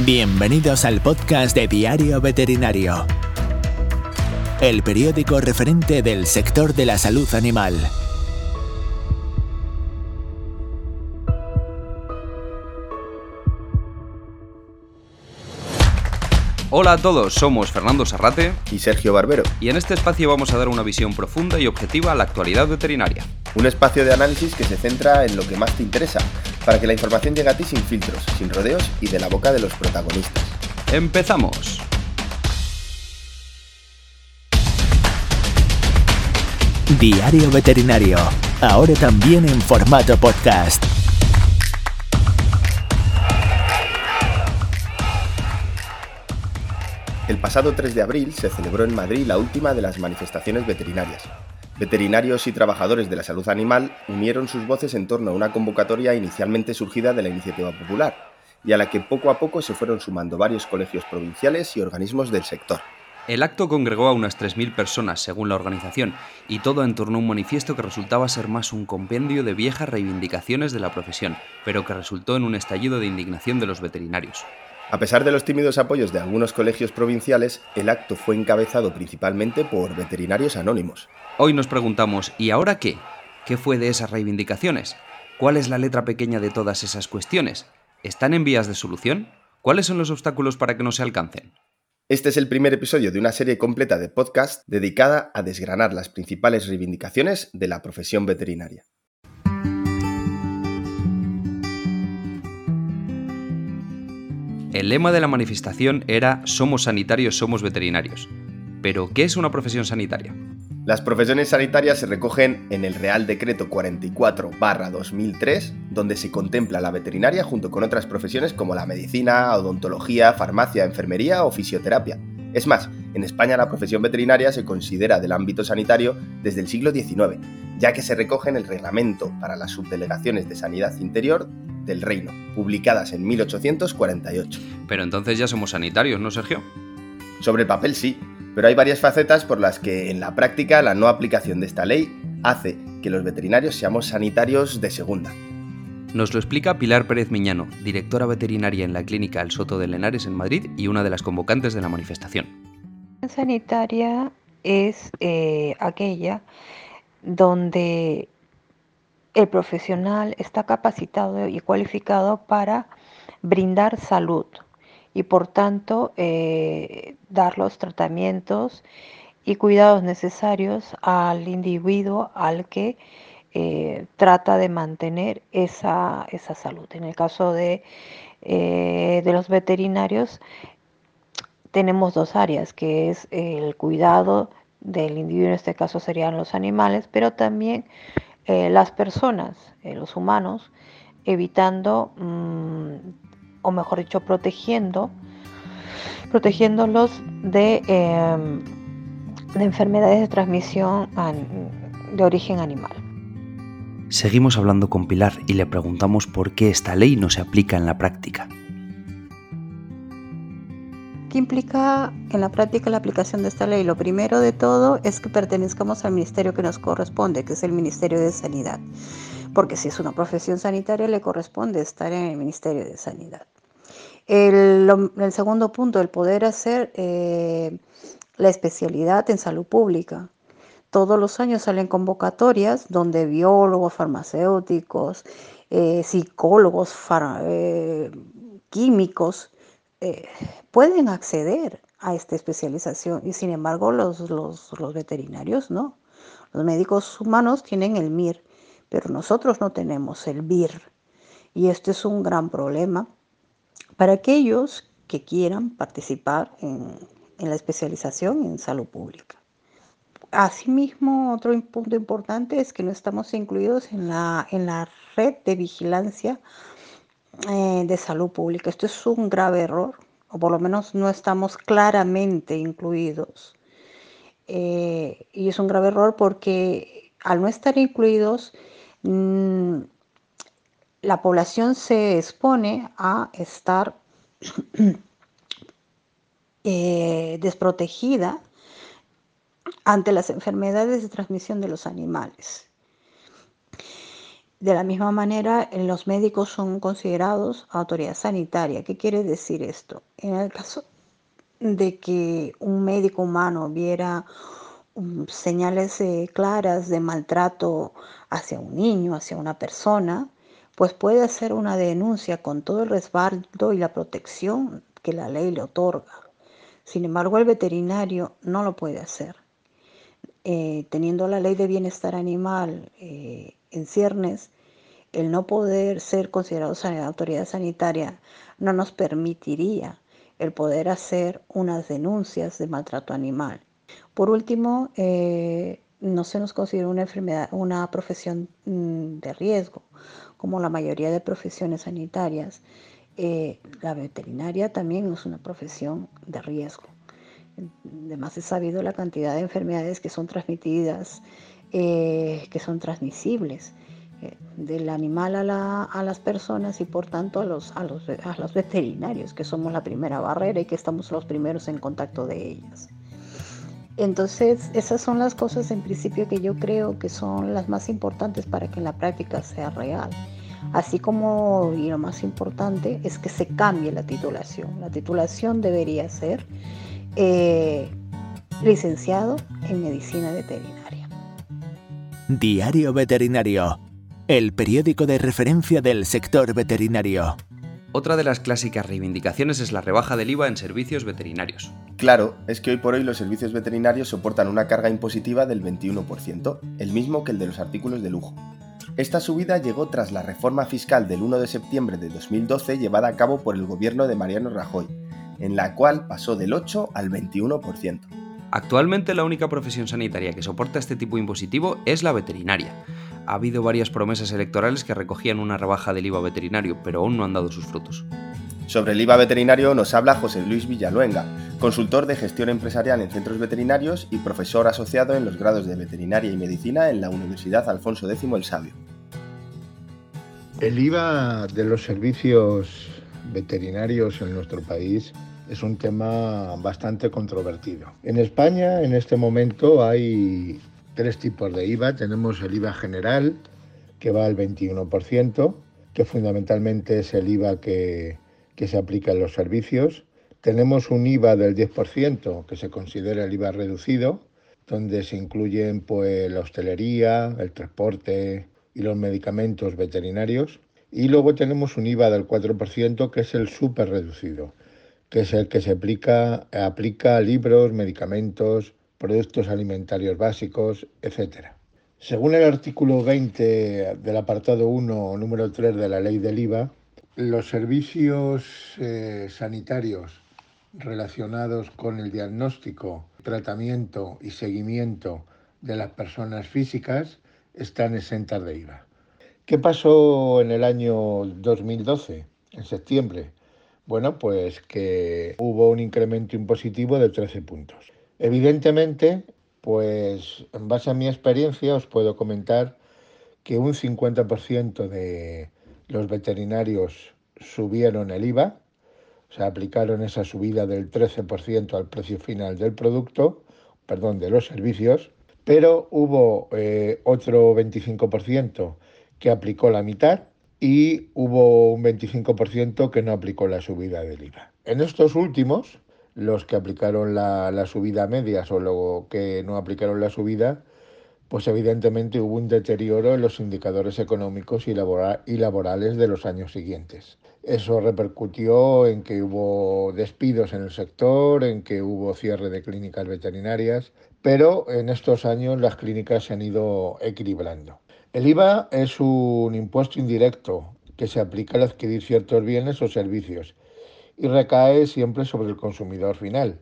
Bienvenidos al podcast de Diario Veterinario, el periódico referente del sector de la salud animal. Hola a todos, somos Fernando Sarrate y Sergio Barbero. Y en este espacio vamos a dar una visión profunda y objetiva a la actualidad veterinaria. Un espacio de análisis que se centra en lo que más te interesa, para que la información llegue a ti sin filtros, sin rodeos y de la boca de los protagonistas. ¡Empezamos! Diario Veterinario, ahora también en formato podcast. El pasado 3 de abril se celebró en Madrid la última de las manifestaciones veterinarias. Veterinarios y trabajadores de la salud animal unieron sus voces en torno a una convocatoria inicialmente surgida de la iniciativa popular y a la que poco a poco se fueron sumando varios colegios provinciales y organismos del sector. El acto congregó a unas 3.000 personas, según la organización, y todo en torno a un manifiesto que resultaba ser más un compendio de viejas reivindicaciones de la profesión, pero que resultó en un estallido de indignación de los veterinarios. A pesar de los tímidos apoyos de algunos colegios provinciales, el acto fue encabezado principalmente por veterinarios anónimos. Hoy nos preguntamos, ¿y ahora qué? ¿Qué fue de esas reivindicaciones? ¿Cuál es la letra pequeña de todas esas cuestiones? ¿Están en vías de solución? ¿Cuáles son los obstáculos para que no se alcancen? Este es el primer episodio de una serie completa de podcast dedicada a desgranar las principales reivindicaciones de la profesión veterinaria. El lema de la manifestación era Somos sanitarios, somos veterinarios. Pero, ¿qué es una profesión sanitaria? Las profesiones sanitarias se recogen en el Real Decreto 44-2003, donde se contempla la veterinaria junto con otras profesiones como la medicina, odontología, farmacia, enfermería o fisioterapia. Es más, en España la profesión veterinaria se considera del ámbito sanitario desde el siglo XIX, ya que se recoge en el Reglamento para las Subdelegaciones de Sanidad Interior del Reino, publicadas en 1848. Pero entonces ya somos sanitarios, ¿no, Sergio? Sobre el papel sí, pero hay varias facetas por las que en la práctica la no aplicación de esta ley hace que los veterinarios seamos sanitarios de segunda. Nos lo explica Pilar Pérez Miñano, directora veterinaria en la clínica El Soto de Lenares en Madrid y una de las convocantes de la manifestación. Sanitaria es eh, aquella donde el profesional está capacitado y cualificado para brindar salud y por tanto eh, dar los tratamientos y cuidados necesarios al individuo al que eh, trata de mantener esa, salud. En el caso de, eh, de los veterinarios tenemos dos áreas, que es el cuidado del individuo, en este caso serían los animales, pero también eh, las personas, eh, los humanos, evitando, mm, o mejor dicho, protegiendo, protegiéndolos de, em, de enfermedades de transmisión de origen animal. Seguimos hablando con Pilar y le preguntamos por qué esta ley no se aplica en la práctica. ¿Qué implica en la práctica la aplicación de esta ley? Lo primero de todo es que pertenezcamos al ministerio que nos corresponde, que es el Ministerio de Sanidad. Porque si es una profesión sanitaria, le corresponde estar en el Ministerio de Sanidad. El, segundo punto, el poder hacer eh, la especialidad en salud pública. Todos los años salen convocatorias donde biólogos, farmacéuticos, eh, psicólogos, eh, químicos, eh, pueden acceder a esta especialización y sin embargo los, los, veterinarios no. Los médicos humanos tienen el MIR, pero nosotros no tenemos el BIR. Y esto es un gran problema para aquellos que quieran participar en, en la especialización en salud pública. Asimismo, otro punto importante es que no estamos incluidos en la, en la red de vigilancia eh, de salud pública. Esto es un grave error, o por lo menos no estamos claramente incluidos. Eh, y es un grave error porque al no estar incluidos, mm, la población se expone a estar eh, desprotegida ante las enfermedades de transmisión de los animales. De la misma manera, los médicos son considerados autoridad sanitaria. ¿Qué quiere decir esto? En el caso de que un médico humano viera um, señales eh, claras de maltrato hacia un niño, hacia una persona, pues puede hacer una denuncia con todo el respaldo y la protección que la ley le otorga. Sin embargo, el veterinario no lo puede hacer. Eh, teniendo la ley de bienestar animal eh, en ciernes, el no poder ser considerado autoridad sanitaria no nos permitiría el poder hacer unas denuncias de maltrato animal. Por último, eh, no se nos considera una enfermedad, una profesión mm, de riesgo, como la mayoría de profesiones sanitarias. Eh, la veterinaria también es una profesión de riesgo. Además, es sabido la cantidad de enfermedades que son transmitidas, eh, que son transmisibles eh, del animal a, las personas y por tanto a los, veterinarios, que somos la primera barrera y que estamos los primeros en contacto de ellas. Entonces, esas son las cosas en principio que yo creo que son las más importantes para que en la práctica sea real. Así como, y lo más importante, es que se cambie la titulación. La titulación debería ser eh, licenciado en medicina veterinaria. Diario Veterinario el periódico de referencia del sector veterinario. Otra de las clásicas reivindicaciones es la rebaja del IVA en servicios veterinarios. Claro, es que hoy por hoy los servicios veterinarios soportan una carga impositiva del 21%, el mismo que el de los artículos de lujo. Esta subida llegó tras la reforma fiscal del 1 de septiembre de 2012 llevada a cabo por el gobierno de Mariano Rajoy, en la cual pasó del 8 al 21%. Actualmente la única profesión sanitaria que soporta este tipo impositivo es la veterinaria ha habido varias promesas electorales que recogían una rebaja del IVA veterinario, pero aún no han dado sus frutos. Sobre el IVA veterinario nos habla José Luis Villaluenga, consultor de gestión empresarial en centros veterinarios y profesor asociado en los grados de veterinaria y medicina en la Universidad Alfonso X el Sabio. El IVA de los servicios veterinarios en nuestro país es un tema bastante controvertido. En España en este momento hay tres tipos de IVA. Tenemos el IVA general, que va al 21%, que fundamentalmente es el IVA que, se aplica en los servicios. Tenemos un IVA del 10%, que se considera el IVA reducido, donde se incluyen pues, la hostelería, el transporte y los medicamentos veterinarios. Y luego tenemos un IVA del 4%, que es el súper reducido, que es el que se aplica, aplica libros, medicamentos, productos alimentarios básicos, etc. Según el artículo 20 del apartado 1, número 3 de la ley del IVA, los servicios eh, sanitarios relacionados con el diagnóstico, tratamiento y seguimiento de las personas físicas están exentas de IVA. ¿Qué pasó en el año 2012, en septiembre? Bueno, pues que hubo un incremento impositivo de 13 puntos. Evidentemente, pues en base a mi experiencia os puedo comentar que un 50% de los veterinarios subieron el IVA, o sea, aplicaron esa subida del 13% al precio final del producto, perdón, de los servicios, pero hubo eh, otro 25% que aplicó la mitad y hubo un 25% que no aplicó la subida del IVA. En estos últimos, los que aplicaron la, subida media o los que no aplicaron la subida, pues evidentemente hubo un deterioro en los indicadores económicos y laborales de los años siguientes. Eso repercutió en que hubo despidos en el sector, en que hubo cierre de clínicas veterinarias, pero en estos años las clínicas se han ido equilibrando. El IVA es un impuesto indirecto que se aplica al adquirir ciertos bienes o servicios y recae siempre sobre el consumidor final.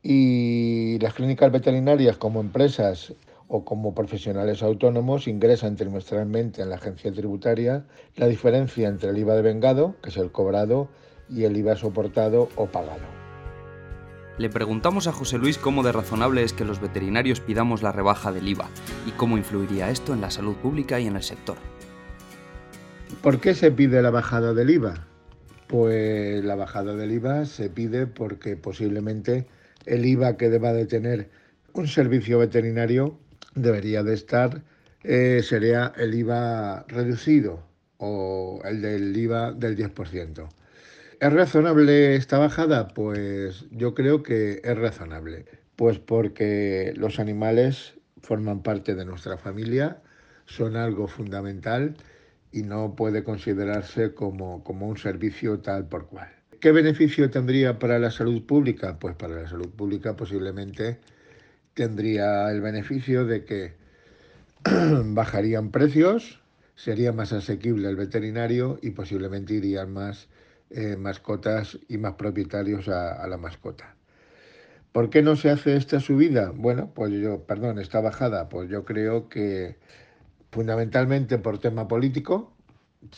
Y las clínicas veterinarias como empresas o como profesionales autónomos ingresan trimestralmente en la agencia tributaria la diferencia entre el IVA de vengado, que es el cobrado, y el IVA soportado o pagado. Le preguntamos a José Luis cómo de razonable es que los veterinarios pidamos la rebaja del IVA y cómo influiría esto en la salud pública y en el sector. ¿Por qué se pide la bajada del IVA? Pues la bajada del IVA se pide porque posiblemente el IVA que deba de tener un servicio veterinario debería de estar eh, sería el IVA reducido o el del IVA del 10%. ¿Es razonable esta bajada? Pues yo creo que es razonable, pues porque los animales forman parte de nuestra familia, son algo fundamental y no puede considerarse como, como un servicio tal por cual. ¿Qué beneficio tendría para la salud pública? Pues para la salud pública posiblemente tendría el beneficio de que bajarían precios, sería más asequible el veterinario y posiblemente irían más eh, mascotas y más propietarios a, a, la mascota. ¿Por qué no se hace esta subida? Bueno, pues yo, perdón, esta bajada, pues yo creo que fundamentalmente por tema político,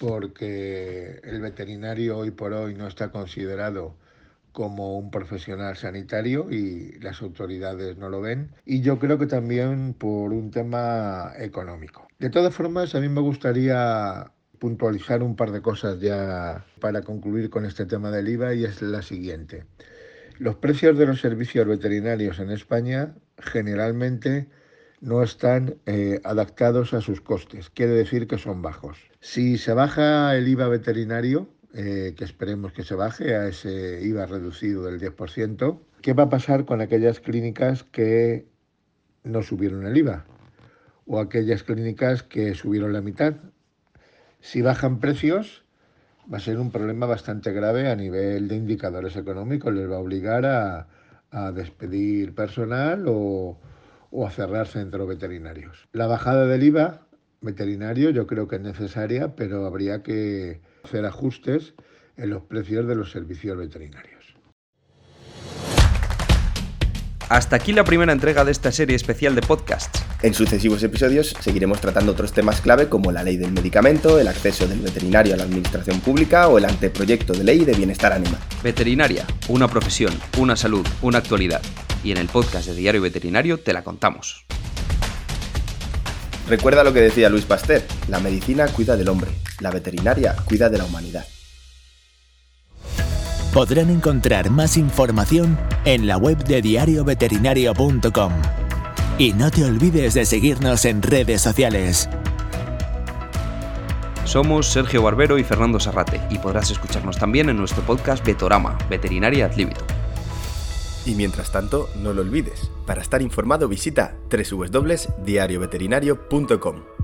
porque el veterinario hoy por hoy no está considerado como un profesional sanitario y las autoridades no lo ven. Y yo creo que también por un tema económico. De todas formas, a mí me gustaría puntualizar un par de cosas ya para concluir con este tema del IVA y es la siguiente. Los precios de los servicios veterinarios en España generalmente no están eh, adaptados a sus costes, quiere decir que son bajos. Si se baja el IVA veterinario, eh, que esperemos que se baje a ese IVA reducido del 10%, ¿qué va a pasar con aquellas clínicas que no subieron el IVA? O aquellas clínicas que subieron la mitad. Si bajan precios, va a ser un problema bastante grave a nivel de indicadores económicos. Les va a obligar a, a despedir personal o, o a cerrar centros veterinarios. La bajada del IVA veterinario yo creo que es necesaria, pero habría que hacer ajustes en los precios de los servicios veterinarios. Hasta aquí la primera entrega de esta serie especial de podcasts. En sucesivos episodios seguiremos tratando otros temas clave como la ley del medicamento, el acceso del veterinario a la administración pública o el anteproyecto de ley de bienestar animal. Veterinaria, una profesión, una salud, una actualidad. Y en el podcast de Diario Veterinario te la contamos. Recuerda lo que decía Luis Pasteur, la medicina cuida del hombre, la veterinaria cuida de la humanidad. Podrán encontrar más información en la web de diarioveterinario.com. Y no te olvides de seguirnos en redes sociales. Somos Sergio Barbero y Fernando Sarrate y podrás escucharnos también en nuestro podcast Vetorama, Veterinaria ad libitum. Y mientras tanto, no lo olvides, para estar informado visita www.diarioveterinario.com.